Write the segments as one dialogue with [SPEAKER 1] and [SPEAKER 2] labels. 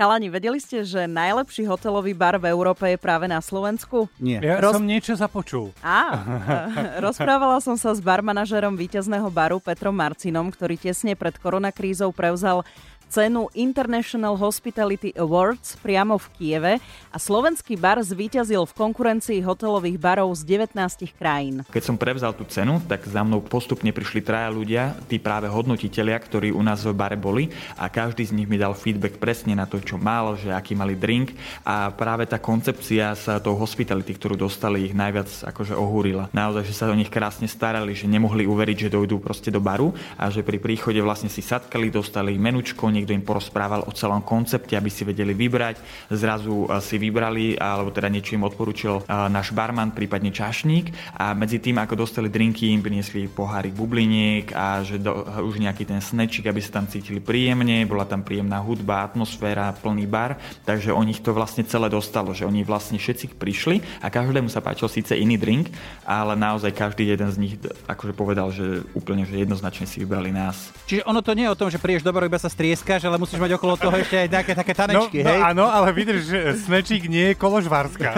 [SPEAKER 1] Chalani, vedeli ste, že najlepší hotelový bar v Európe je práve na Slovensku?
[SPEAKER 2] Nie.
[SPEAKER 3] Ja Roz... som niečo započul.
[SPEAKER 1] Á, rozprávala som sa s barmanažerom víťazného baru Petrom Marcinom, ktorý tesne pred koronakrízou prevzal cenu International Hospitality Awards priamo v Kieve a slovenský bar zvíťazil v konkurencii hotelových barov z 19 krajín.
[SPEAKER 4] Keď som prevzal tú cenu, tak za mnou postupne prišli traja ľudia, tí práve hodnotitelia, ktorí u nás v bare boli a každý z nich mi dal feedback presne na to, čo mal, že aký mali drink a práve tá koncepcia sa tou hospitality, ktorú dostali, ich najviac akože ohúrila. Naozaj, že sa o nich krásne starali, že nemohli uveriť, že dojdú proste do baru a že pri príchode vlastne si satkali, dostali menučko, niekto im porozprával o celom koncepte, aby si vedeli vybrať. Zrazu eh, si vybrali, alebo teda niečo im odporučil eh, náš barman, prípadne čašník a medzi tým, ako dostali drinky, im priniesli pohárik bubliniek a že do, eh, už nejaký ten snečik, aby sa tam cítili príjemne, bola tam príjemná hudba, atmosféra, plný bar, takže o nich to vlastne celé dostalo, že oni vlastne všetci prišli a každému sa páčil síce iný drink, ale naozaj každý jeden z nich akože povedal, že úplne že jednoznačne si vybrali nás.
[SPEAKER 2] Čiže ono to nie je o tom, že prídeš do baru iba sa strieska skáš, ale musíš mať okolo toho ešte aj nejaké také tanečky,
[SPEAKER 3] no,
[SPEAKER 2] hej?
[SPEAKER 3] No áno, ale vydrž, že snečík nie je koložvárska.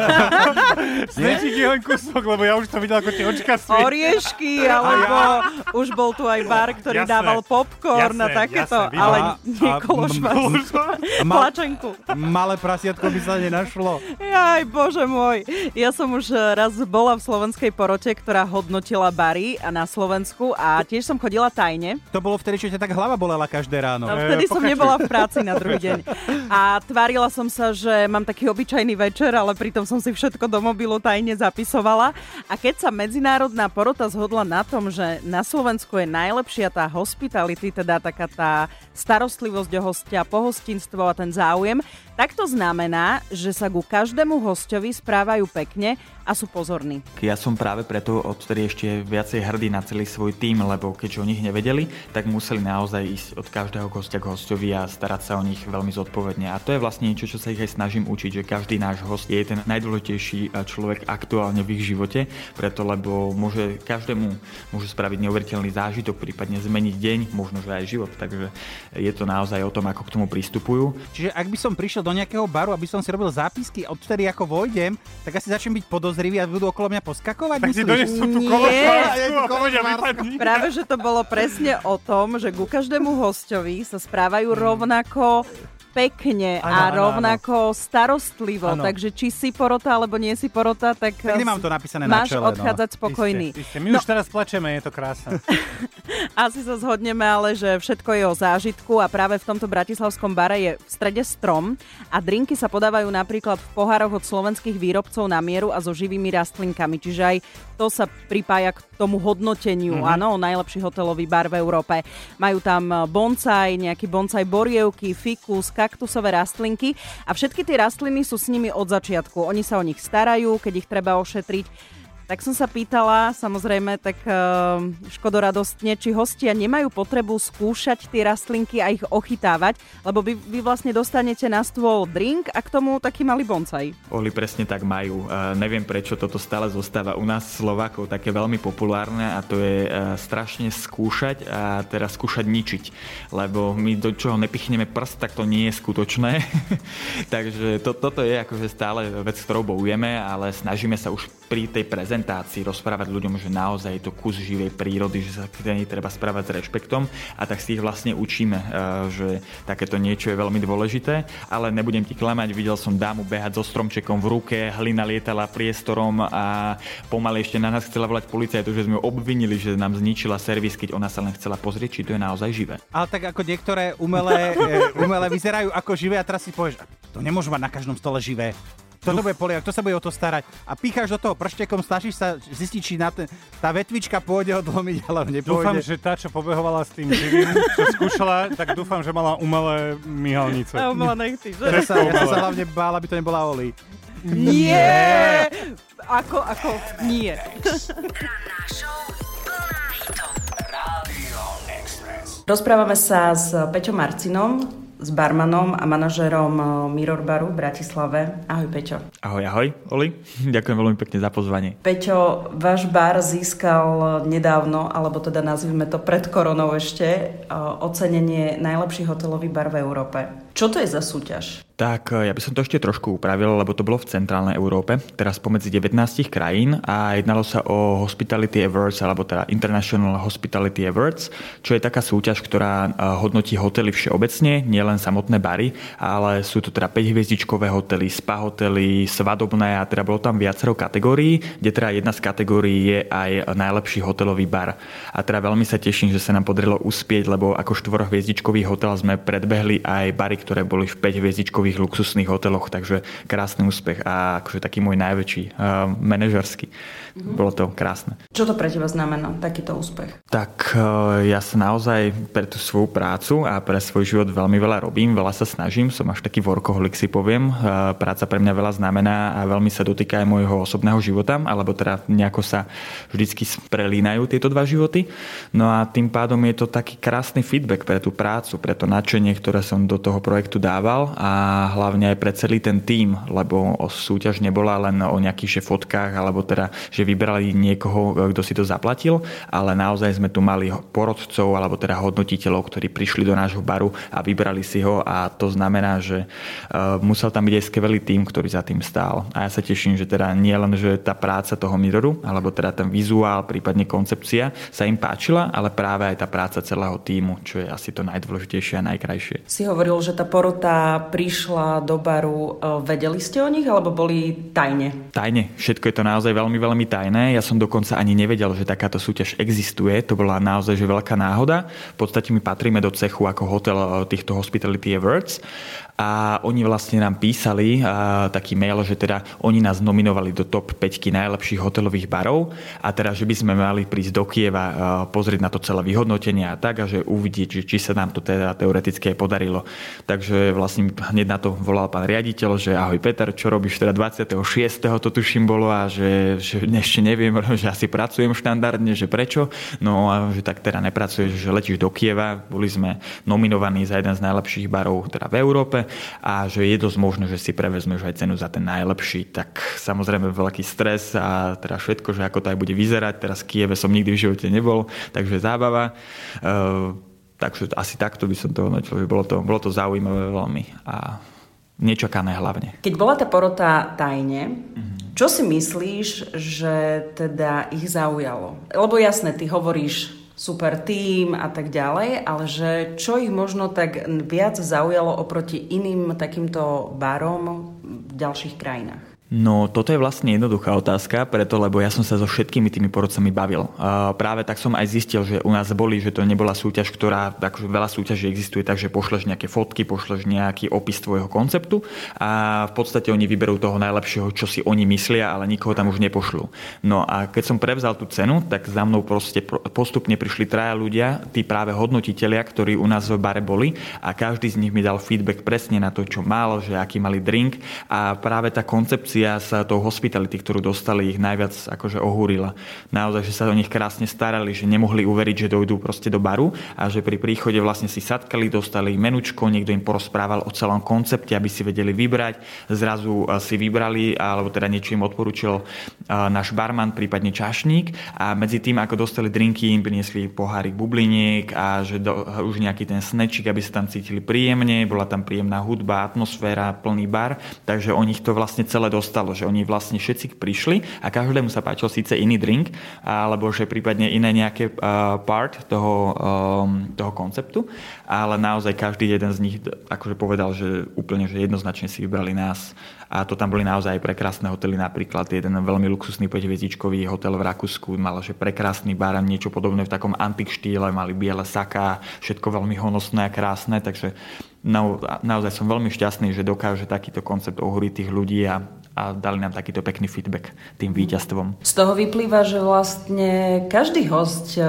[SPEAKER 3] snečík je len kúsok, lebo ja už to videl, ako tie očka svietia.
[SPEAKER 1] Oriešky, alebo ja. už bol tu aj bar, ktorý jasné, dával popcorn jasné, a takéto, jasné, ale nie koložvárska. Plačenku.
[SPEAKER 2] Malé prasiatko by sa nenašlo.
[SPEAKER 1] Jaj, bože môj. Ja som už raz bola v slovenskej porote, ktorá hodnotila bary na Slovensku a tiež som chodila tajne.
[SPEAKER 2] To bolo vtedy, čo ťa tak hlava bolela každé ráno.
[SPEAKER 1] No, vtedy som nebola v práci na druhý deň. A tvárila som sa, že mám taký obyčajný večer, ale pritom som si všetko do mobilu tajne zapisovala. A keď sa medzinárodná porota zhodla na tom, že na Slovensku je najlepšia tá hospitality, teda taká tá starostlivosť o hostia, pohostinstvo a ten záujem, tak to znamená, že sa ku každému hostovi správajú pekne a sú pozorní.
[SPEAKER 4] Ja som práve preto odtedy ešte viacej hrdý na celý svoj tým, lebo keďže o nich nevedeli, tak museli naozaj ísť od každého hostia k hostovi a starať sa o nich veľmi zodpovedne. A to je vlastne niečo, čo sa ich aj snažím učiť, že každý náš host je ten najdôležitejší človek aktuálne v ich živote, preto lebo môže každému môže spraviť neuveriteľný zážitok, prípadne zmeniť deň, možno že aj život. Takže je to naozaj o tom, ako k tomu pristupujú.
[SPEAKER 2] Čiže ak by som prišiel do nejakého baru, aby som si robil zápisky, odtedy ako vojdem, tak asi začnem byť podozrivý a budú okolo mňa poskakovať.
[SPEAKER 3] Tak si donesú tú
[SPEAKER 1] Práve, že to bolo presne o tom, že ku každému hostovi sa správajú rovnako pekne ano, a rovnako ano. starostlivo. Ano. Takže či si porota alebo nie si porota, tak,
[SPEAKER 2] tak nemám to napísané
[SPEAKER 1] máš
[SPEAKER 2] na čele,
[SPEAKER 1] no. odchádzať no. spokojný.
[SPEAKER 3] Isté, isté. My no. už teraz plačeme, je to krásne.
[SPEAKER 1] Asi sa zhodneme, ale že všetko je o zážitku a práve v tomto bratislavskom bare je v strede strom a drinky sa podávajú napríklad v pohároch od slovenských výrobcov na mieru a so živými rastlinkami. Čiže aj to sa pripája k tomu hodnoteniu, mm-hmm. áno, najlepší hotelový bar v Európe. Majú tam bonsai, nejaký bonsai borievky, fikus, kaktusové rastlinky a všetky tie rastliny sú s nimi od začiatku. Oni sa o nich starajú, keď ich treba ošetriť tak som sa pýtala, samozrejme, tak uh, škodoradostne, či hostia nemajú potrebu skúšať tie rastlinky a ich ochytávať, lebo vy, vy vlastne dostanete na stôl drink a k tomu taký malý bonsai.
[SPEAKER 4] Oli presne tak majú. Uh, neviem, prečo toto stále zostáva u nás Slovákov také veľmi populárne a to je uh, strašne skúšať a teraz skúšať ničiť. Lebo my do čoho nepichneme prst, tak to nie je skutočné. Takže to, toto je akože stále vec, ktorou bojujeme, ale snažíme sa už pri tej prezentácii prezentácii rozprávať ľuďom, že naozaj je to kus živej prírody, že sa k nej treba správať s rešpektom a tak si ich vlastne učíme, eh, že takéto niečo je veľmi dôležité, ale nebudem ti klamať, videl som dámu behať so stromčekom v ruke, hlina lietala priestorom a pomaly ešte na nás chcela volať policajtu, že sme ju obvinili, že nám zničila servis, keď ona sa len chcela pozrieť, či to je naozaj živé.
[SPEAKER 2] Ale tak ako niektoré umelé, eh, umelé vyzerajú ako živé a teraz si povieš, to nemôžu mať na každom stole živé. Toto bude poliak, kto sa bude o to starať. A pícháš do toho prštekom, snažíš sa zistiť, či na ten, tá vetvička pôjde odlomiť, ale nepôjde.
[SPEAKER 3] Dúfam, že tá, čo pobehovala s tým živým, čo skúšala, tak dúfam, že mala umelé myhalnice.
[SPEAKER 1] A umelé nechty, že?
[SPEAKER 2] Ja sa, ja sa hlavne bála, aby to nebola Oli.
[SPEAKER 1] Nie! Ako, ako, nie. Rozprávame sa s Peťom Marcinom, s barmanom a manažerom eh, Mirror Baru v Bratislave. Ahoj Peťo.
[SPEAKER 4] Ahoj, ahoj, Oli. Ďakujem veľmi pekne za pozvanie.
[SPEAKER 1] Peťo, váš bar získal nedávno, alebo teda nazvime to pred koronou ešte, eh, ocenenie najlepší hotelový bar v Európe. Čo to je za súťaž?
[SPEAKER 4] Tak ja by som to ešte trošku upravil, lebo to bolo v centrálnej Európe, teraz pomedzi 19 krajín a jednalo sa o Hospitality Awards, alebo teda International Hospitality Awards, čo je taká súťaž, ktorá hodnotí hotely všeobecne, nielen samotné bary, ale sú to teda 5-hviezdičkové hotely, spa hotely, svadobné a teda bolo tam viacero kategórií, kde teda jedna z kategórií je aj najlepší hotelový bar. A teda veľmi sa teším, že sa nám podarilo uspieť, lebo ako štvorhviezdičkový hotel sme predbehli aj bary, ktoré boli v 5-hviezdičkových tých luxusných hoteloch, takže krásny úspech a akože taký môj najväčší uh, manažerský. Mm-hmm. Bolo to krásne.
[SPEAKER 1] Čo to pre teba znamená, takýto úspech?
[SPEAKER 4] Tak uh, ja sa naozaj pre tú svoju prácu a pre svoj život veľmi veľa robím, veľa sa snažím, som až taký workoholik si poviem. Uh, práca pre mňa veľa znamená a veľmi sa dotýka aj môjho osobného života, alebo teda nejako sa vždycky prelínajú tieto dva životy. No a tým pádom je to taký krásny feedback pre tú prácu, pre to nadšenie, ktoré som do toho projektu dával a hlavne aj pre celý ten tím, lebo súťaž nebola len o nejakých fotkách, alebo teda, že vybrali niekoho, kto si to zaplatil, ale naozaj sme tu mali porodcov, alebo teda hodnotiteľov, ktorí prišli do nášho baru a vybrali si ho a to znamená, že uh, musel tam byť aj skvelý tím, ktorý za tým stál. A ja sa teším, že teda nie len, že tá práca toho miroru, alebo teda ten vizuál, prípadne koncepcia sa im páčila, ale práve aj tá práca celého týmu, čo je asi to najdôležitejšie a najkrajšie.
[SPEAKER 1] Si hovoril, že tá porota prišla prišla do baru, e, vedeli ste o nich alebo boli tajne?
[SPEAKER 4] Tajne. Všetko je to naozaj veľmi, veľmi tajné. Ja som dokonca ani nevedel, že takáto súťaž existuje. To bola naozaj že veľká náhoda. V podstate my patríme do cechu ako hotel e, týchto Hospitality Awards a oni vlastne nám písali a, taký mail, že teda oni nás nominovali do top 5 najlepších hotelových barov a teda, že by sme mali prísť do Kieva a, pozrieť na to celé vyhodnotenie a tak a že uvidieť, že či sa nám to teda teoreticky aj podarilo. Takže vlastne hneď na to volal pán riaditeľ, že ahoj Peter, čo robíš teda 26. to tuším bolo a že, že ešte neviem, že asi pracujem štandardne, že prečo. No a že tak teda nepracuješ, že letíš do Kieva, boli sme nominovaní za jeden z najlepších barov teda v Európe a že je dosť možné, že si prevezmeš aj cenu za ten najlepší, tak samozrejme veľký stres a teda všetko, že ako to aj bude vyzerať. Teraz v Kieve som nikdy v živote nebol, takže zábava. Uh, takže asi takto by som to hodnotil, že bolo to, bolo to zaujímavé veľmi a nečakané hlavne.
[SPEAKER 1] Keď bola tá porota tajne, mm-hmm. čo si myslíš, že teda ich zaujalo? Lebo jasné, ty hovoríš super tým a tak ďalej, ale že čo ich možno tak viac zaujalo oproti iným takýmto barom v ďalších krajinách?
[SPEAKER 4] No, toto je vlastne jednoduchá otázka, preto lebo ja som sa so všetkými tými porodcami bavil. Uh, práve tak som aj zistil, že u nás boli, že to nebola súťaž, ktorá, akože veľa súťaží existuje, takže pošleš nejaké fotky, pošleš nejaký opis tvojho konceptu a v podstate oni vyberú toho najlepšieho, čo si oni myslia, ale nikoho tam už nepošlú. No a keď som prevzal tú cenu, tak za mnou proste postupne prišli traja ľudia, tí práve hodnotitelia, ktorí u nás v bare boli a každý z nich mi dal feedback presne na to, čo mal, že aký mali drink a práve tá koncepcia tradícia sa tou hospitality, ktorú dostali, ich najviac akože ohúrila. Naozaj, že sa o nich krásne starali, že nemohli uveriť, že dojdú proste do baru a že pri príchode vlastne si sadkali, dostali menučko, niekto im porozprával o celom koncepte, aby si vedeli vybrať. Zrazu eh, si vybrali, alebo teda niečo im odporúčil eh, náš barman, prípadne čašník a medzi tým, ako dostali drinky, im priniesli pohárik bubliniek a že do, už nejaký ten snečik, aby sa tam cítili príjemne, bola tam príjemná hudba, atmosféra, plný bar, takže o nich to vlastne celé dostali stalo, že oni vlastne všetci prišli a každému sa páčil síce iný drink, alebo že prípadne iné nejaké uh, part toho, um, toho konceptu, ale naozaj každý jeden z nich akože povedal, že úplne že jednoznačne si vybrali nás. A to tam boli naozaj prekrásne hotely, napríklad jeden veľmi luxusný 5 hotel v Rakúsku, mal že prekrásny bar, niečo podobné v takom antik štýle, mali biele saká, všetko veľmi honosné a krásne, takže naozaj som veľmi šťastný, že dokáže takýto koncept ohúriť tých ľudí a a dali nám takýto pekný feedback tým víťazstvom.
[SPEAKER 1] Z toho vyplýva, že vlastne každý host e,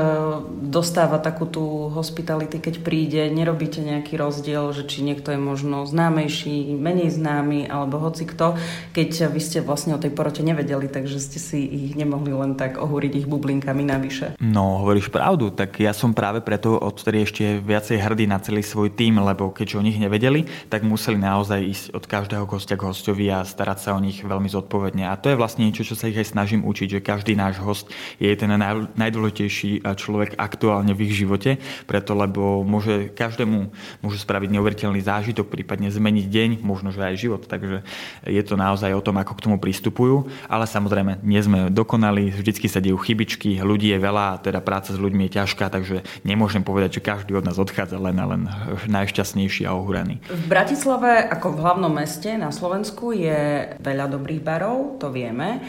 [SPEAKER 1] dostáva takú tú hospitality, keď príde, nerobíte nejaký rozdiel, že či niekto je možno známejší, menej známy, alebo hoci kto, keď vy ste vlastne o tej porote nevedeli, takže ste si ich nemohli len tak ohúriť ich bublinkami navyše.
[SPEAKER 4] No, hovoríš pravdu, tak ja som práve preto odtedy ešte viacej hrdý na celý svoj tým, lebo keďže o nich nevedeli, tak museli naozaj ísť od každého hostia k hostovi a starať sa o nich nich veľmi zodpovedne. A to je vlastne niečo, čo sa ich aj snažím učiť, že každý náš host je ten najdôležitejší človek aktuálne v ich živote, preto lebo môže každému môže spraviť neuveriteľný zážitok, prípadne zmeniť deň, možno že aj život. Takže je to naozaj o tom, ako k tomu pristupujú. Ale samozrejme, nie sme dokonali, vždycky sa dejú chybičky, ľudí je veľa, teda práca s ľuďmi je ťažká, takže nemôžem povedať, že každý od nás odchádza len a len najšťastnejší a ohúraný.
[SPEAKER 1] V Bratislave ako v hlavnom meste na Slovensku je veľa dobrých barov, to vieme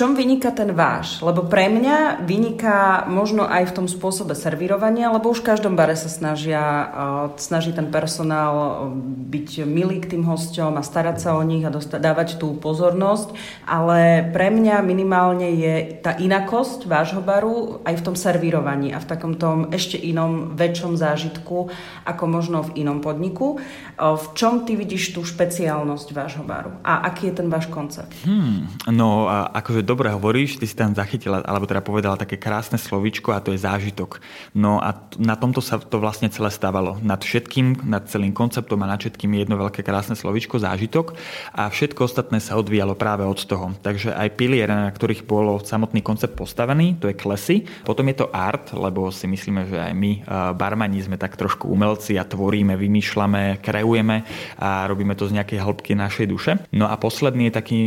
[SPEAKER 1] čom vyniká ten váš? Lebo pre mňa vyniká možno aj v tom spôsobe servírovania, lebo už v každom bare sa snažia, uh, snaží ten personál byť milý k tým hosťom a starať sa o nich a dávať tú pozornosť, ale pre mňa minimálne je tá inakosť vášho baru aj v tom servírovaní a v takom tom ešte inom väčšom zážitku ako možno v inom podniku. Uh, v čom ty vidíš tú špeciálnosť vášho baru a aký je ten váš koncept?
[SPEAKER 4] Hmm, no akože dobre hovoríš, ty si tam zachytila, alebo teda povedala také krásne slovičko a to je zážitok. No a na tomto sa to vlastne celé stávalo. Nad všetkým, nad celým konceptom a nad všetkým je jedno veľké krásne slovičko zážitok a všetko ostatné sa odvíjalo práve od toho. Takže aj piliere, na ktorých bolo samotný koncept postavený, to je klesy. Potom je to art, lebo si myslíme, že aj my, barmani, sme tak trošku umelci a tvoríme, vymýšľame, kreujeme a robíme to z nejakej hĺbky našej duše. No a posledný je taký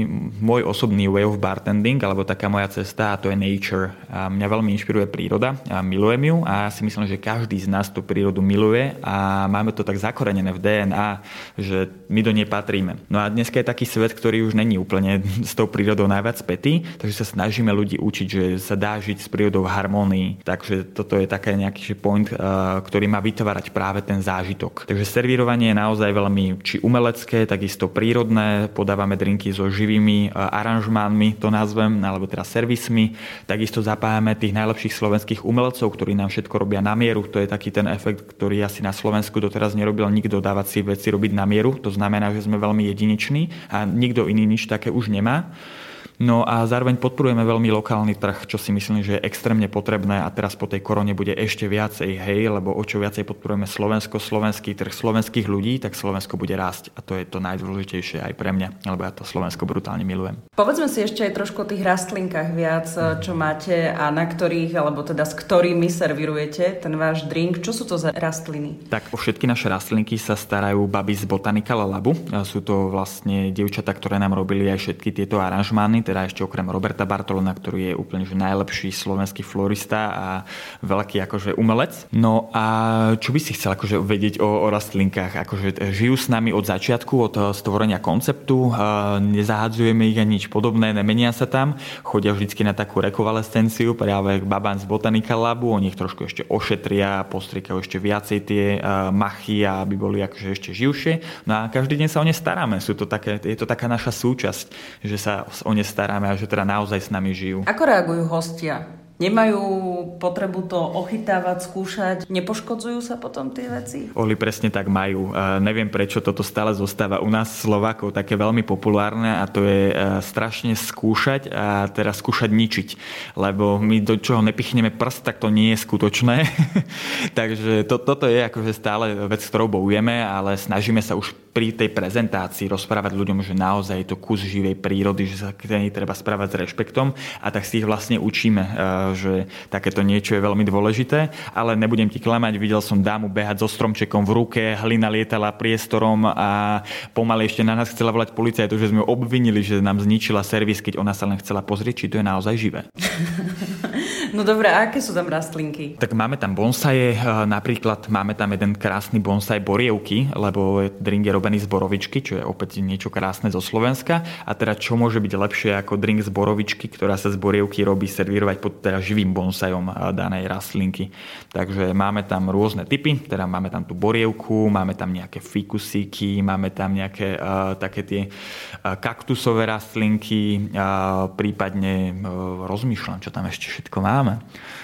[SPEAKER 4] môj osobný way of bartending, thing, alebo taká moja cesta a to je nature. A mňa veľmi inšpiruje príroda a milujem ju a si myslím, že každý z nás tú prírodu miluje a máme to tak zakorenené v DNA, že my do nej patríme. No a dneska je taký svet, ktorý už není úplne s tou prírodou najviac spätý, takže sa snažíme ľudí učiť, že sa dá žiť s prírodou v harmonii. Takže toto je také nejaký point, ktorý má vytvárať práve ten zážitok. Takže servírovanie je naozaj veľmi či umelecké, takisto prírodné. Podávame drinky so živými aranžmánmi, to nazve nazvem, alebo teda servismi. Takisto zapájame tých najlepších slovenských umelcov, ktorí nám všetko robia na mieru. To je taký ten efekt, ktorý asi na Slovensku doteraz nerobil nikto, dávať si veci robiť na mieru. To znamená, že sme veľmi jedineční a nikto iný nič také už nemá. No a zároveň podporujeme veľmi lokálny trh, čo si myslím, že je extrémne potrebné a teraz po tej korone bude ešte viacej, hej, lebo o čo viacej podporujeme Slovensko, slovenský trh slovenských ľudí, tak Slovensko bude rásť a to je to najdôležitejšie aj pre mňa, lebo ja to Slovensko brutálne milujem.
[SPEAKER 1] Povedzme si ešte aj trošku o tých rastlinkách viac, čo máte a na ktorých, alebo teda s ktorými servirujete ten váš drink. Čo sú to za rastliny?
[SPEAKER 4] Tak o všetky naše rastlinky sa starajú baby z Botanical Labu. Sú to vlastne dievčatá, ktoré nám robili aj všetky tieto aranžmány, teda ešte okrem Roberta Bartolona, ktorý je úplne že najlepší slovenský florista a veľký akože umelec. No a čo by si chcel akože vedieť o, o rastlinkách? Akože žijú s nami od začiatku, od stvorenia konceptu, nezahadzujeme ich ani nič podobné, nemenia sa tam, chodia vždycky na takú rekovalescenciu práve k babám z Botanical Labu, oni ich trošku ešte ošetria, postrikajú ešte viacej tie machy, aby boli akože ešte živšie. No a každý deň sa o ne staráme, sú to také, je to taká naša súčasť, že sa o ne staráme a že teda naozaj s nami žijú.
[SPEAKER 1] Ako reagujú hostia? Nemajú potrebu to ochytávať, skúšať, nepoškodzujú sa potom tie veci?
[SPEAKER 4] Oli presne tak majú. Uh, neviem, prečo toto stále zostáva u nás Slovákov také veľmi populárne a to je uh, strašne skúšať a teraz skúšať ničiť. Lebo my do čoho nepichneme prst, tak to nie je skutočné. Takže to, toto je akože stále vec, ktorou bojujeme, ale snažíme sa už pri tej prezentácii rozprávať ľuďom, že naozaj je to kus živej prírody, že sa k nej treba správať s rešpektom a tak si ich vlastne učíme, eh, že takéto niečo je veľmi dôležité, ale nebudem ti klamať, videl som dámu behať so stromčekom v ruke, hlina lietala priestorom a pomaly ešte na nás chcela volať policajtu, že sme ju obvinili, že nám zničila servis, keď ona sa len chcela pozrieť, či to je naozaj živé.
[SPEAKER 1] No dobré, a aké sú tam rastlinky?
[SPEAKER 4] Tak máme tam bonsaje, eh, napríklad máme tam jeden krásny bonsaj borievky, lebo drink je robený z borovičky, čo je opäť niečo krásne zo Slovenska. A teda čo môže byť lepšie ako drink z borovičky, ktorá sa z borievky robí servírovať pod teda živým bonsajom eh, danej rastlinky. Takže máme tam rôzne typy, teda máme tam tú borievku, máme tam nejaké fikusíky, máme tam nejaké uh, také tie uh, kaktusové rastlinky, uh, prípadne uh, rozmýšľam, čo tam ešte všetko mám máme.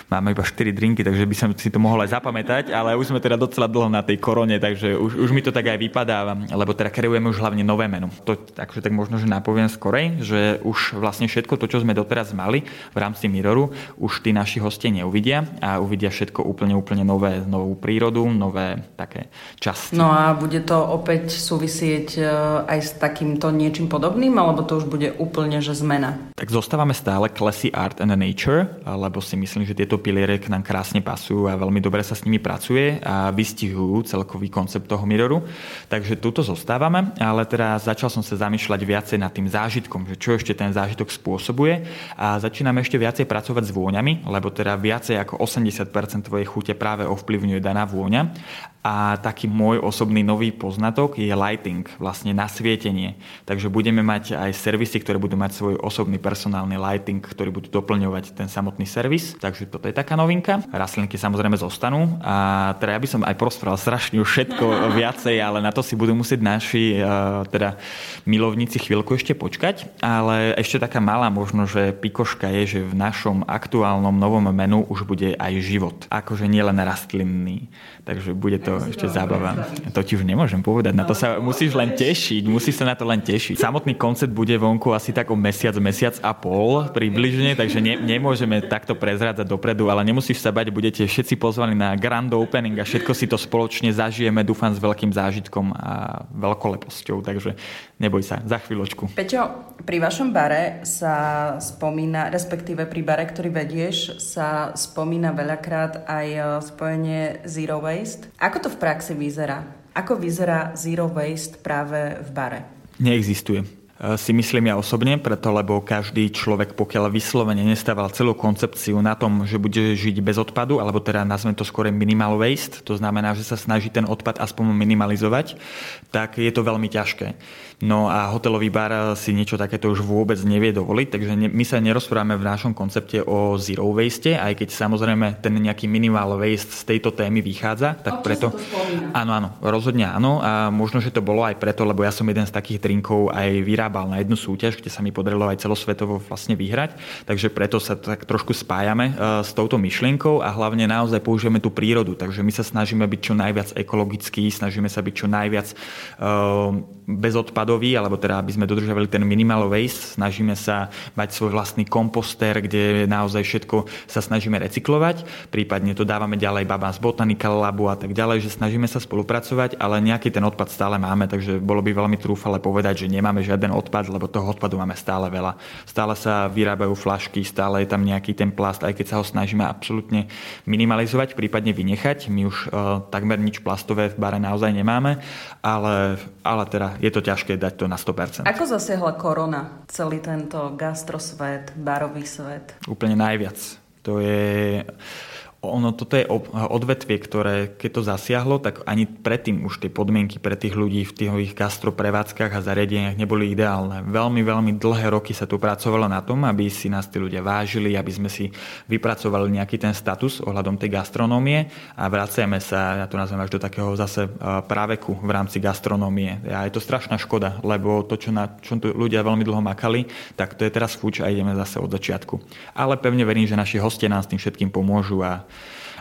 [SPEAKER 4] Máme iba 4 drinky, takže by som si to mohol aj zapamätať, ale už sme teda docela dlho na tej korone, takže už, už mi to tak aj vypadáva, lebo teda kreujeme už hlavne nové menu. To, takže tak možno, že napoviem skorej, že už vlastne všetko to, čo sme doteraz mali v rámci Miroru, už tí naši hostia neuvidia a uvidia všetko úplne, úplne nové, novú prírodu, nové také časti.
[SPEAKER 1] No a bude to opäť súvisieť e, aj s takýmto niečím podobným, alebo to už bude úplne, že zmena?
[SPEAKER 4] Tak zostávame stále classy art and nature, lebo si myslím, že tieto piliere k nám krásne pasujú a veľmi dobre sa s nimi pracuje a vystihujú celkový koncept toho miroru. Takže túto zostávame, ale teraz začal som sa zamýšľať viacej nad tým zážitkom, že čo ešte ten zážitok spôsobuje a začíname ešte viacej pracovať s vôňami, lebo teda viacej ako 80% tvojej chute práve ovplyvňuje daná vôňa a taký môj osobný nový poznatok je lighting, vlastne nasvietenie. Takže budeme mať aj servisy, ktoré budú mať svoj osobný personálny lighting, ktorý budú doplňovať ten samotný servis. Takže toto je taká novinka. Rastlinky samozrejme zostanú. A teda ja by som aj prosprával strašne všetko viacej, ale na to si budú musieť naši uh, teda milovníci chvíľku ešte počkať. Ale ešte taká malá možno, že pikoška je, že v našom aktuálnom novom menu už bude aj život. Akože nielen rastlinný. Takže bude to ešte zábava. To ti už nemôžem povedať, na to sa musíš len tešiť, musíš sa na to len tešiť. Samotný koncept bude vonku asi tak o mesiac, mesiac a pol približne, takže ne, nemôžeme takto prezrádzať dopredu, ale nemusíš sa bať, budete všetci pozvaní na grand opening a všetko si to spoločne zažijeme, dúfam, s veľkým zážitkom a veľkoleposťou, takže neboj sa, za chvíľočku.
[SPEAKER 1] Peťo, pri vašom bare sa spomína, respektíve pri bare, ktorý vedieš, sa spomína veľakrát aj spojenie Zero Waste. Ako to v praxi vyzerá? Ako vyzerá zero waste práve v bare?
[SPEAKER 4] Neexistuje e, si myslím ja osobne, preto lebo každý človek, pokiaľ vyslovene nestával celú koncepciu na tom, že bude žiť bez odpadu, alebo teda nazvem to skôr minimal waste, to znamená, že sa snaží ten odpad aspoň minimalizovať, tak je to veľmi ťažké. No a hotelový bar si niečo takéto už vôbec nevie dovoliť, takže my sa nerozprávame v našom koncepte o zero waste, aj keď samozrejme ten nejaký minimal waste z tejto témy vychádza, tak preto... Áno, áno, rozhodne áno a možno, že to bolo aj preto, lebo ja som jeden z takých drinkov aj vyrábal na jednu súťaž, kde sa mi podarilo aj celosvetovo vlastne vyhrať, takže preto sa tak trošku spájame uh, s touto myšlienkou a hlavne naozaj použijeme tú prírodu, takže my sa snažíme byť čo najviac ekologický, snažíme sa byť čo najviac uh, bez odpadu odpadový, alebo teda aby sme dodržovali ten minimal waste, snažíme sa mať svoj vlastný komposter, kde naozaj všetko sa snažíme recyklovať, prípadne to dávame ďalej Babans Botanical Labu a tak ďalej, že snažíme sa spolupracovať, ale nejaký ten odpad stále máme, takže bolo by veľmi trúfale povedať, že nemáme žiaden odpad, lebo toho odpadu máme stále veľa. Stále sa vyrábajú flašky, stále je tam nejaký ten plast, aj keď sa ho snažíme absolútne minimalizovať, prípadne vynechať. My už uh, takmer nič plastové v bare naozaj nemáme, ale, ale teda je to ťažké dať to na 100%.
[SPEAKER 1] Ako zasiahla korona celý tento gastrosvet, barový svet?
[SPEAKER 4] Úplne najviac. To je ono, toto je odvetvie, ktoré keď to zasiahlo, tak ani predtým už tie podmienky pre tých ľudí v tých gastroprevádzkach a zariadeniach neboli ideálne. Veľmi, veľmi dlhé roky sa tu pracovalo na tom, aby si nás tí ľudia vážili, aby sme si vypracovali nejaký ten status ohľadom tej gastronómie a vraciame sa, ja to nazvem až do takého zase práveku v rámci gastronómie. A je to strašná škoda, lebo to, čo, na, čo tu ľudia veľmi dlho makali, tak to je teraz fuč a ideme zase od začiatku. Ale pevne verím, že naši hostia nám s tým všetkým pomôžu a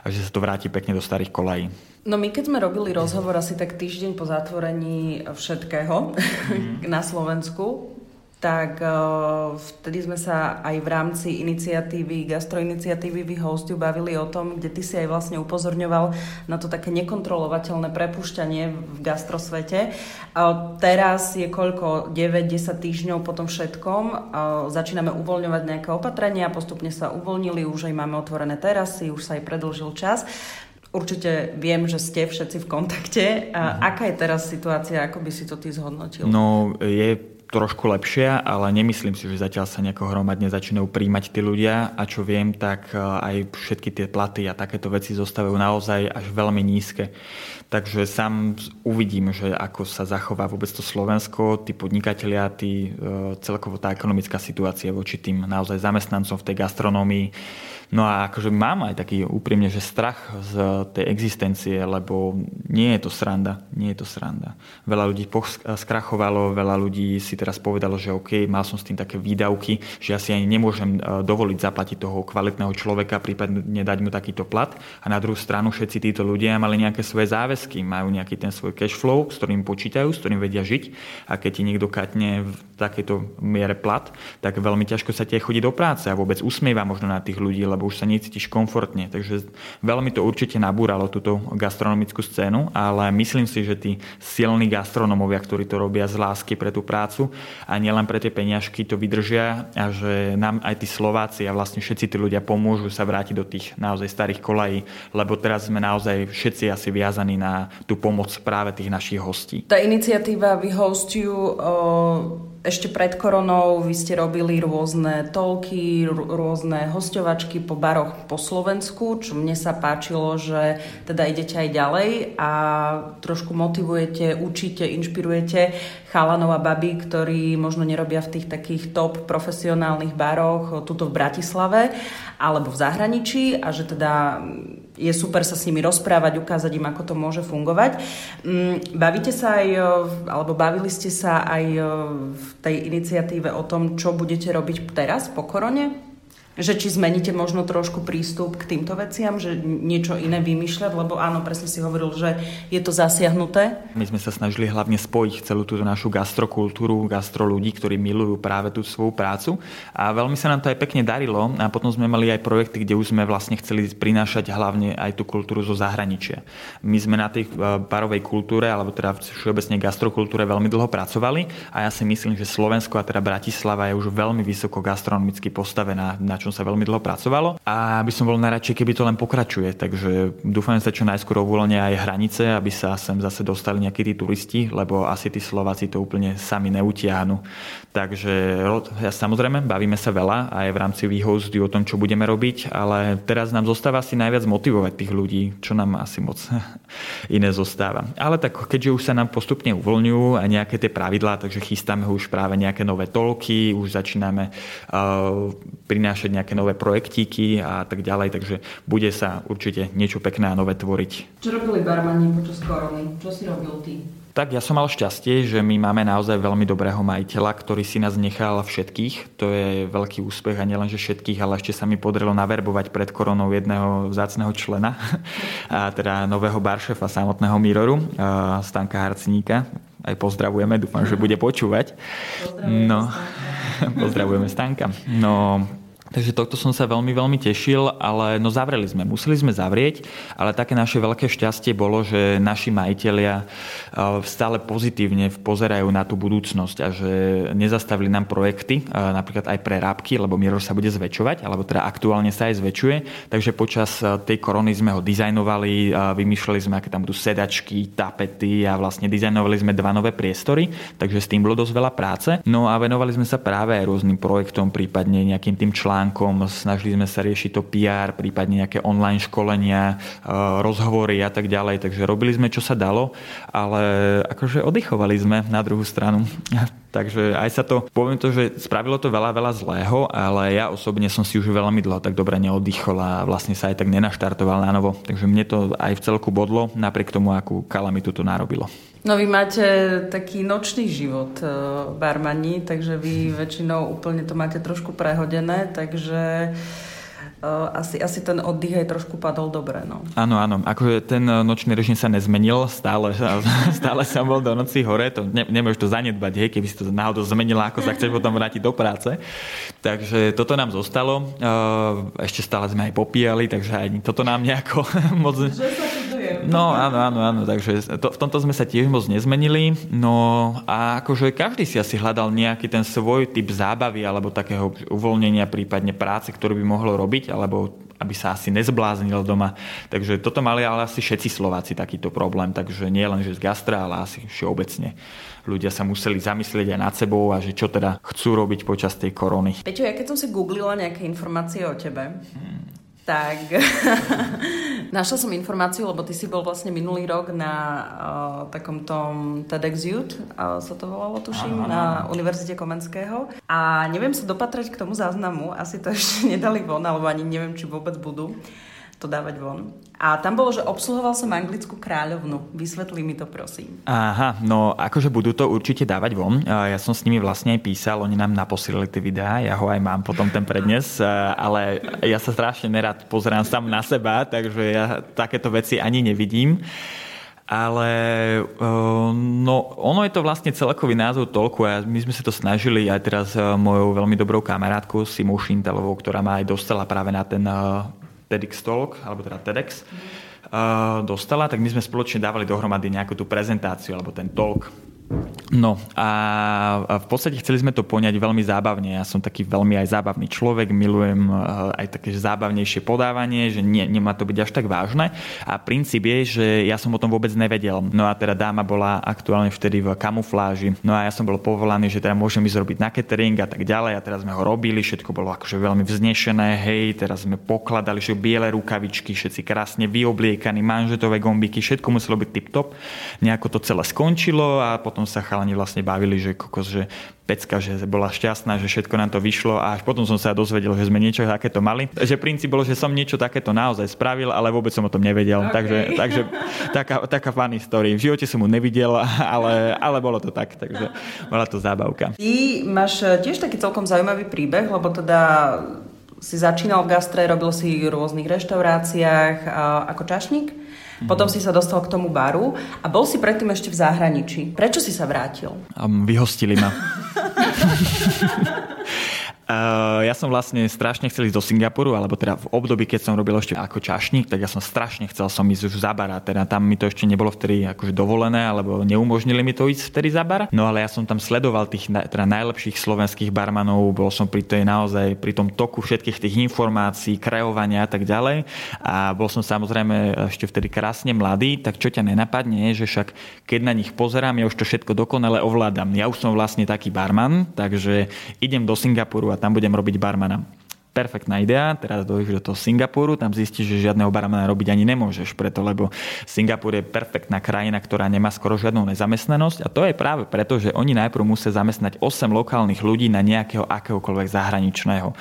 [SPEAKER 4] a že sa to vráti pekne do starých kolají.
[SPEAKER 1] No my keď sme robili rozhovor asi tak týždeň po zatvorení všetkého mm. na Slovensku, tak uh, vtedy sme sa aj v rámci iniciatívy, gastroiniciatívy vy hostiu bavili o tom, kde ty si aj vlastne upozorňoval na to také nekontrolovateľné prepušťanie v gastrosvete. Teraz je koľko? 9-10 týždňov po tom všetkom. Začíname uvoľňovať nejaké opatrenia, postupne sa uvoľnili, už aj máme otvorené terasy, už sa aj predlžil čas. Určite viem, že ste všetci v kontakte. Uh, aká je teraz situácia, ako by si to ty zhodnotil?
[SPEAKER 4] No, je trošku lepšia, ale nemyslím si, že zatiaľ sa nejako hromadne začínajú príjmať tí ľudia a čo viem, tak e, aj všetky tie platy a takéto veci zostávajú naozaj až veľmi nízke. Takže sám uvidím, že ako sa zachová vôbec to Slovensko, tí podnikatelia, tí, e, celkovo tá ekonomická situácia voči tým naozaj zamestnancom v tej gastronómii No a akože mám aj taký úprimne, že strach z tej existencie, lebo nie je to sranda. Nie je to sranda. Veľa ľudí skrachovalo, veľa ľudí si teraz povedalo, že OK, mal som s tým také výdavky, že ja si ani nemôžem e, dovoliť zaplatiť toho kvalitného človeka, prípadne dať mu takýto plat. A na druhú stranu všetci títo ľudia mali nejaké svoje záväzky, majú nejaký ten svoj cash flow, s ktorým počítajú, s ktorým vedia žiť. A keď ti niekto katne v takejto miere plat, tak veľmi ťažko sa tie chodí do práce a vôbec usmieva možno na tých ľudí, lebo už sa necítiš komfortne. Takže veľmi to určite nabúralo túto gastronomickú scénu, ale myslím si, že tí silní gastronomovia, ktorí to robia z lásky pre tú prácu a nielen pre tie peniažky, to vydržia a že nám aj tí Slováci a vlastne všetci tí ľudia pomôžu sa vrátiť do tých naozaj starých kolají, lebo teraz sme naozaj všetci asi viazaní na tú pomoc práve tých našich hostí.
[SPEAKER 1] Tá iniciatíva Vyhostiu ešte pred koronou vy ste robili rôzne tolky, rôzne hostovačky po baroch po Slovensku, čo mne sa páčilo, že teda idete aj ďalej a trošku motivujete, učíte, inšpirujete chalanov a baby, ktorí možno nerobia v tých takých top profesionálnych baroch tuto v Bratislave alebo v zahraničí a že teda je super sa s nimi rozprávať, ukázať im, ako to môže fungovať. Mm, bavíte sa aj, alebo bavili ste sa aj v tej iniciatíve o tom, čo budete robiť teraz po korone? Že či zmeníte možno trošku prístup k týmto veciam, že niečo iné vymýšľať, lebo áno, presne si hovoril, že je to zasiahnuté.
[SPEAKER 4] My sme sa snažili hlavne spojiť celú túto našu gastrokultúru, gastro ľudí, ktorí milujú práve tú svoju prácu a veľmi sa nám to aj pekne darilo a potom sme mali aj projekty, kde už sme vlastne chceli prinášať hlavne aj tú kultúru zo zahraničia. My sme na tej e, barovej kultúre, alebo teda všeobecne gastrokultúre veľmi dlho pracovali a ja si myslím, že Slovensko a teda Bratislava je už veľmi vysoko gastronomicky postavená, na čo čom sa veľmi dlho pracovalo a by som bol najradšej, keby to len pokračuje. Takže dúfam, že sa čo najskôr uvoľnia aj hranice, aby sa sem zase dostali nejakí tí turisti, lebo asi tí Slováci to úplne sami neutiahnu. Takže ja, samozrejme, bavíme sa veľa aj v rámci výhozdy o tom, čo budeme robiť, ale teraz nám zostáva asi najviac motivovať tých ľudí, čo nám asi moc iné zostáva. Ale tak, keďže už sa nám postupne uvoľňujú a nejaké tie pravidlá, takže chystáme už práve nejaké nové tolky, už začíname uh, prinášať nejaké nové projektíky a tak ďalej, takže bude sa určite niečo pekné a nové tvoriť.
[SPEAKER 1] Čo robili barmani počas korony? Čo si robil ty?
[SPEAKER 4] Tak ja som mal šťastie, že my máme naozaj veľmi dobrého majiteľa, ktorý si nás nechal všetkých. To je veľký úspech a nielenže všetkých, ale ešte sa mi podarilo naverbovať pred koronou jedného vzácného člena, a teda nového baršefa samotného Miroru, Stanka Harcníka. Aj pozdravujeme, dúfam, že bude počúvať.
[SPEAKER 1] Pozdravujeme no,
[SPEAKER 4] pozdravujeme Stanka. No, Takže tohto som sa veľmi, veľmi tešil, ale no zavreli sme, museli sme zavrieť, ale také naše veľké šťastie bolo, že naši majiteľia e, stále pozitívne pozerajú na tú budúcnosť a že nezastavili nám projekty, e, napríklad aj prerábky, lebo Miro sa bude zväčšovať, alebo teda aktuálne sa aj zväčšuje, takže počas e, tej korony sme ho dizajnovali, vymýšľali sme, aké tam budú sedačky, tapety a vlastne dizajnovali sme dva nové priestory, takže s tým bolo dosť veľa práce. No a venovali sme sa práve aj rôznym projektom, prípadne nejakým tým článkom článkom, snažili sme sa riešiť to PR, prípadne nejaké online školenia, e, rozhovory a tak ďalej, takže robili sme, čo sa dalo, ale akože oddychovali sme na druhú stranu. Takže aj sa to, poviem to, že spravilo to veľa, veľa zlého, ale ja osobne som si už veľmi dlho tak dobre neoddychol a vlastne sa aj tak nenaštartoval na novo. Takže mne to aj v celku bodlo, napriek tomu, akú kalamitu to narobilo.
[SPEAKER 1] No vy máte taký nočný život, e, barmani, takže vy väčšinou úplne to máte trošku prehodené, takže asi, asi ten oddych aj trošku padol dobre. No.
[SPEAKER 4] Áno, áno. Akože ten e, nočný režim sa nezmenil, stále, stále som bol do noci hore, to ne, nemôžeš to zanedbať, hej, keby si to náhodou zmenila, ako sa chceš potom vrátiť do práce. Takže toto nám zostalo. E, ešte stále sme aj popíjali, takže aj toto nám nejako moc... No áno, áno, áno, takže to, v tomto sme sa tiež moc nezmenili. No a akože každý si asi hľadal nejaký ten svoj typ zábavy alebo takého uvoľnenia, prípadne práce, ktorú by mohlo robiť, alebo aby sa asi nezbláznil doma. Takže toto mali ale asi všetci Slováci takýto problém, takže nie len, že z gastra, ale asi všeobecne. Ľudia sa museli zamyslieť aj nad sebou a že čo teda chcú robiť počas tej korony.
[SPEAKER 1] Peťo, ja keď som si googlila nejaké informácie o tebe, hmm
[SPEAKER 5] tak našla som informáciu, lebo ty si bol vlastne minulý rok na uh, takom tom TEDx Youth, uh, sa to volalo, tuším, Aha. na Univerzite Komenského. A neviem sa dopatrať k tomu záznamu, asi to ešte nedali von, alebo ani neviem, či vôbec budú to dávať von. A tam bolo, že obsluhoval som anglickú kráľovnu. Vysvetli mi to, prosím.
[SPEAKER 4] Aha, no akože budú to určite dávať von. Ja som s nimi vlastne aj písal, oni nám naposielali tie videá, ja ho aj mám potom ten prednes, ale ja sa strašne nerad pozerám sám na seba, takže ja takéto veci ani nevidím. Ale no, ono je to vlastne celkový názov toľko a my sme sa to snažili aj teraz mojou veľmi dobrou kamarátkou Simou Šintelovou, ktorá ma aj dostala práve na ten TEDx Talk, alebo teda TEDx, uh, dostala, tak my sme spoločne dávali dohromady nejakú tú prezentáciu alebo ten talk No a v podstate chceli sme to poňať veľmi zábavne. Ja som taký veľmi aj zábavný človek, milujem eh, aj také zábavnejšie podávanie, že nie, nemá to byť až tak vážne. A princíp je, že ja som o tom vôbec nevedel. No a teda dáma bola aktuálne vtedy v kamufláži. No a ja som bol povolaný, že teda môžem ísť robiť na catering a tak ďalej. A teraz sme ho robili, všetko bolo akože veľmi vznešené. Hej, teraz sme pokladali, že biele rukavičky, všetci krásne vyobliekaní, manžetové gombiky, všetko muselo byť tip-top. Nejako to celé skončilo a potom sa chalani vlastne bavili, že kokos, že pecka, že bola šťastná, že všetko nám to vyšlo a až potom som sa dozvedel, že sme niečo takéto mali. Že princíp bolo, že som niečo takéto naozaj spravil, ale vôbec som o tom nevedel. Okay. Takže, takže taká, taká funny story. V živote som mu nevidel, ale, ale bolo to tak, takže bola to zábavka.
[SPEAKER 5] Ty máš tiež taký celkom zaujímavý príbeh, lebo teda si začínal v gastre, robil si v rôznych reštauráciách ako čašník. Potom si sa dostal k tomu baru a bol si predtým ešte v zahraničí. Prečo si sa vrátil?
[SPEAKER 4] Um, vyhostili ma. Uh, ja som vlastne strašne chcel ísť do Singapuru, alebo teda v období, keď som robil ešte ako čašník, tak ja som strašne chcel som ísť už za bar a teda tam mi to ešte nebolo vtedy akože dovolené, alebo neumožnili mi to ísť vtedy za bar. No ale ja som tam sledoval tých teda najlepších slovenských barmanov, bol som pri tej naozaj pri tom toku všetkých tých informácií, kreovania a tak ďalej. A bol som samozrejme ešte vtedy krásne mladý, tak čo ťa nenapadne že však keď na nich pozerám, ja už to všetko dokonale ovládam. Ja už som vlastne taký barman, takže idem do Singapuru a tam budem robiť barmana perfektná idea, teraz dojdeš do toho Singapuru, tam zistíš, že žiadneho barmana robiť ani nemôžeš, preto lebo Singapur je perfektná krajina, ktorá nemá skoro žiadnu nezamestnanosť a to je práve preto, že oni najprv musia zamestnať 8 lokálnych ľudí na nejakého akéhokoľvek zahraničného.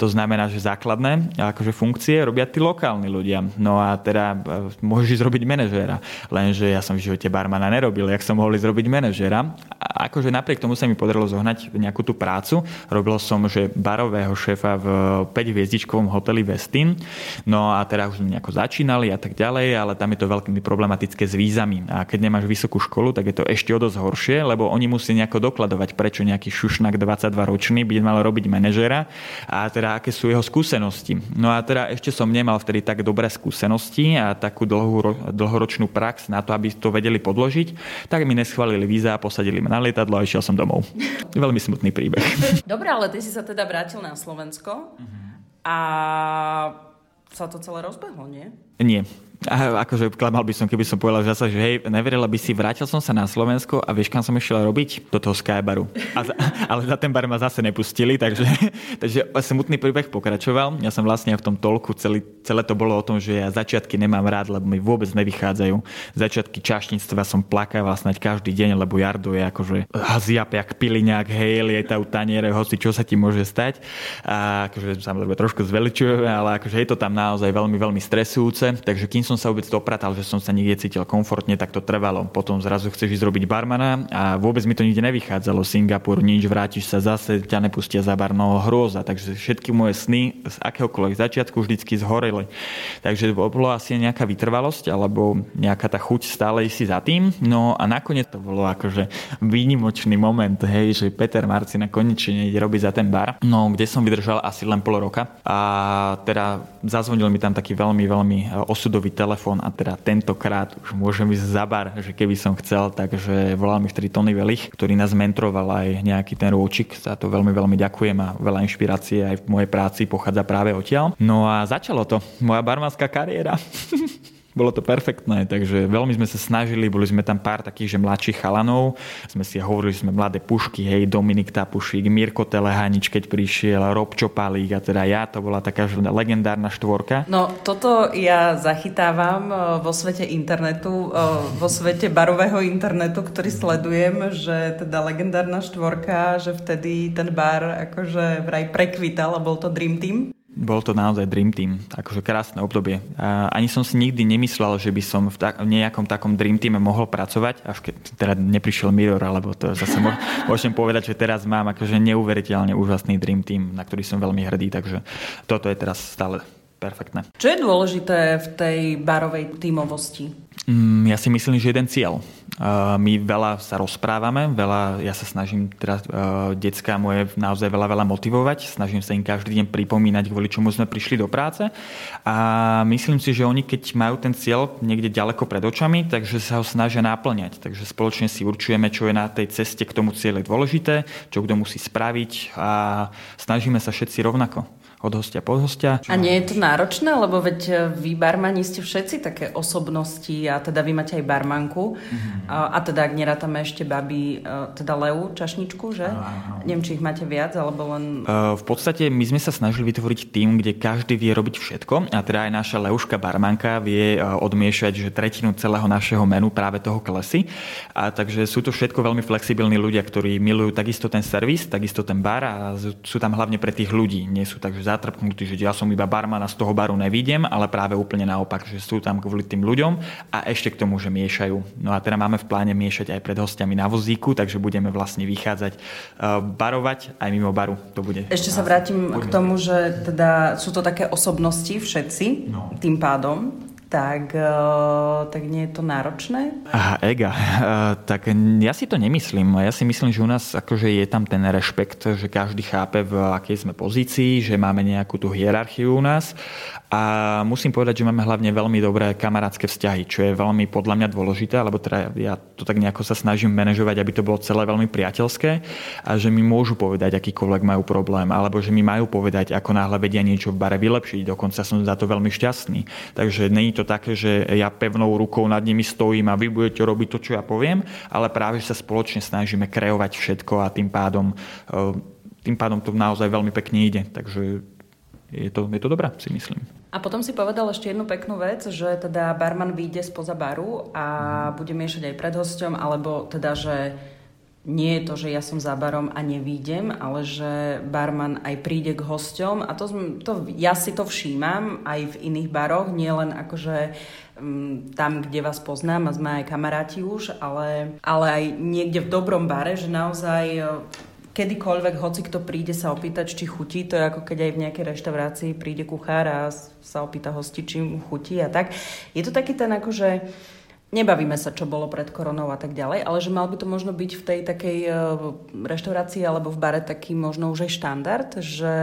[SPEAKER 4] To znamená, že základné akože funkcie robia tí lokálni ľudia. No a teda e, môžeš zrobiť manažéra, lenže ja som v živote barmana nerobil, jak som mohol zrobiť manažéra. A akože napriek tomu sa mi podarilo zohnať nejakú tú prácu. Robil som, že barového šéfa v 5-hviezdičkovom hoteli Westin. No a teda už nejako začínali a tak ďalej, ale tam je to veľmi problematické s vízami. A keď nemáš vysokú školu, tak je to ešte o dosť horšie, lebo oni musí nejako dokladovať, prečo nejaký šušnak 22 ročný by mal robiť manažera a teda aké sú jeho skúsenosti. No a teda ešte som nemal vtedy tak dobré skúsenosti a takú dlhú, dlhoročnú prax na to, aby to vedeli podložiť, tak mi neschválili víza a posadili ma na lietadlo a išiel som domov. Veľmi smutný príbeh.
[SPEAKER 5] Dobre, ale ty si sa teda vrátil na Slovensko. A sa to celé rozbehlo, nie?
[SPEAKER 4] Nie. Akože klamal by som, keby som povedal že že hej, neverila by si, vrátil som sa na Slovensko a vieš, kam som išiel robiť? Do toho Skybaru. A za, ale za ten bar ma zase nepustili, takže, takže smutný príbeh pokračoval. Ja som vlastne v tom tolku, celý, celé to bolo o tom, že ja začiatky nemám rád, lebo mi vôbec nevychádzajú. Začiatky čašníctva som plakával snáď každý deň, lebo Jardo je akože haziap, jak piliňák, hej, lietajú taniere, hoci čo sa ti môže stať. A akože samozrejme trošku zveličujeme, ale akože je to tam naozaj veľmi, veľmi stresujúce. Takže kým som sa vôbec dopratal, že som sa niekde cítil komfortne, tak to trvalo. Potom zrazu chceš ísť robiť barmana a vôbec mi to nikde nevychádzalo. Singapur, nič, vrátiš sa zase, ťa nepustia za bar, no hrôza. Takže všetky moje sny z akéhokoľvek začiatku vždycky zhoreli. Takže bolo asi nejaká vytrvalosť alebo nejaká tá chuť stále si za tým. No a nakoniec to bolo akože výnimočný moment, hej, že Peter Marcina konečne ide robiť za ten bar, no kde som vydržal asi len pol roka. A teda zazvonil mi tam taký veľmi, veľmi osudový telefón a teda tentokrát už môžem ísť za bar, že keby som chcel, takže volal mi vtedy Tony Velich, ktorý nás mentroval aj nejaký ten rôčik, za to veľmi, veľmi ďakujem a veľa inšpirácie aj v mojej práci pochádza práve odtiaľ. No a začalo to, moja barmanská kariéra. bolo to perfektné, takže veľmi sme sa snažili, boli sme tam pár takých, že mladších chalanov, sme si hovorili, že sme mladé pušky, hej, Dominik Tapušík, Mirko Telehanič, keď prišiel, Rob Čopalík a teda ja, to bola taká legendárna štvorka.
[SPEAKER 1] No, toto ja zachytávam e, vo svete internetu, e, vo svete barového internetu, ktorý sledujem, že teda legendárna štvorka, že vtedy ten bar akože vraj prekvital a bol to Dream Team.
[SPEAKER 4] Bol to naozaj Dream Team, akože krásne obdobie. Ani som si nikdy nemyslel, že by som v, ta- v nejakom takom Dream Teame mohol pracovať, až keď teda neprišiel Mirror, alebo to zase môžem povedať, že teraz mám akože neuveriteľne úžasný Dream Team, na ktorý som veľmi hrdý, takže toto je teraz stále perfektné.
[SPEAKER 1] Čo je dôležité v tej barovej tímovosti?
[SPEAKER 4] Mm, ja si myslím, že jeden cieľ. My veľa sa rozprávame, veľa, ja sa snažím teraz uh, detská moje naozaj veľa, veľa motivovať, snažím sa im každý deň pripomínať, kvôli čomu sme prišli do práce a myslím si, že oni keď majú ten cieľ niekde ďaleko pred očami, takže sa ho snažia náplňať. Takže spoločne si určujeme, čo je na tej ceste k tomu cieľu dôležité, čo kto musí spraviť a snažíme sa všetci rovnako od hostia po hostia.
[SPEAKER 1] A nie je to náročné, lebo veď e, vy barmani ste všetci také osobnosti a teda vy máte aj barmanku mm-hmm. a, a teda ak nerátame ešte babi, e, teda Leu, čašničku, že? Aha. Neviem, či ich máte viac, alebo len...
[SPEAKER 4] Uh, v podstate my sme sa snažili vytvoriť tým, kde každý vie robiť všetko a teda aj naša Leuška barmanka vie odmiešať že tretinu celého našeho menu práve toho klesy. A takže sú to všetko veľmi flexibilní ľudia, ktorí milujú takisto ten servis, takisto ten bar a sú tam hlavne pre tých ľudí. Nie sú takže zatrpnutí, že ja som iba barman a z toho baru nevidím, ale práve úplne naopak, že sú tam kvôli tým ľuďom a ešte k tomu, že miešajú. No a teda máme v pláne miešať aj pred hostiami na vozíku, takže budeme vlastne vychádzať barovať aj mimo baru. To bude.
[SPEAKER 1] Ešte sa vrátim k tomu, že teda sú to také osobnosti všetci, no. tým pádom tak, uh, tak nie je to náročné?
[SPEAKER 4] Aha, ega. Uh, tak ja si to nemyslím. Ja si myslím, že u nás akože je tam ten rešpekt, že každý chápe, v akej sme pozícii, že máme nejakú tú hierarchiu u nás a musím povedať, že máme hlavne veľmi dobré kamarátske vzťahy, čo je veľmi podľa mňa dôležité, lebo teda ja to tak nejako sa snažím manažovať, aby to bolo celé veľmi priateľské a že mi môžu povedať, akýkoľvek majú problém, alebo že mi majú povedať, ako náhle vedia niečo v bare vylepšiť. Dokonca som za to veľmi šťastný. Takže není to také, že ja pevnou rukou nad nimi stojím a vy budete robiť to, čo ja poviem, ale práve sa spoločne snažíme kreovať všetko a tým pádom, eh, tým pádom to naozaj veľmi pekne ide. Takže je to, je to dobré, si myslím.
[SPEAKER 1] A potom si povedal ešte jednu peknú vec, že teda barman vyjde spoza baru a bude miešať aj pred hosťom, alebo teda, že nie je to, že ja som za barom a nevídem, ale že barman aj príde k hosťom a to, to, ja si to všímam aj v iných baroch, nie len akože um, tam, kde vás poznám a sme aj kamaráti už, ale, ale aj niekde v dobrom bare, že naozaj kedykoľvek, hoci kto príde sa opýtať, či chutí, to je ako keď aj v nejakej reštaurácii príde kuchár a sa opýta hosti, či mu chutí a tak. Je to taký ten akože nebavíme sa, čo bolo pred koronou a tak ďalej, ale že mal by to možno byť v tej takej e, reštaurácii alebo v bare taký možno už aj štandard, že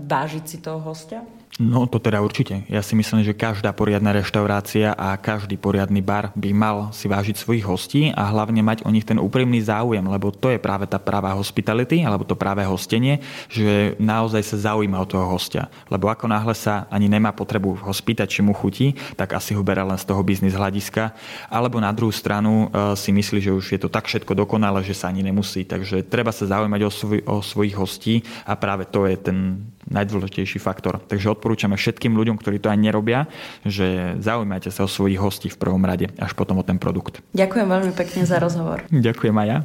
[SPEAKER 1] vážiť si toho hostia?
[SPEAKER 4] No to teda určite. Ja si myslím, že každá poriadna reštaurácia a každý poriadny bar by mal si vážiť svojich hostí a hlavne mať o nich ten úprimný záujem, lebo to je práve tá práva hospitality, alebo to práve hostenie, že naozaj sa zaujíma o toho hostia. Lebo ako náhle sa ani nemá potrebu ho spýtať, či mu chutí, tak asi ho berá len z toho biznis hľadiska. Alebo na druhú stranu e, si myslí, že už je to tak všetko dokonalé, že sa ani nemusí. Takže treba sa zaujímať o, svoj, o svojich hostí a práve to je ten najdôležitejší faktor. Takže odporúčame všetkým ľuďom, ktorí to aj nerobia, že zaujímajte sa o svojich hostí v prvom rade, až potom o ten produkt.
[SPEAKER 1] Ďakujem veľmi pekne za rozhovor.
[SPEAKER 4] Ďakujem aj ja.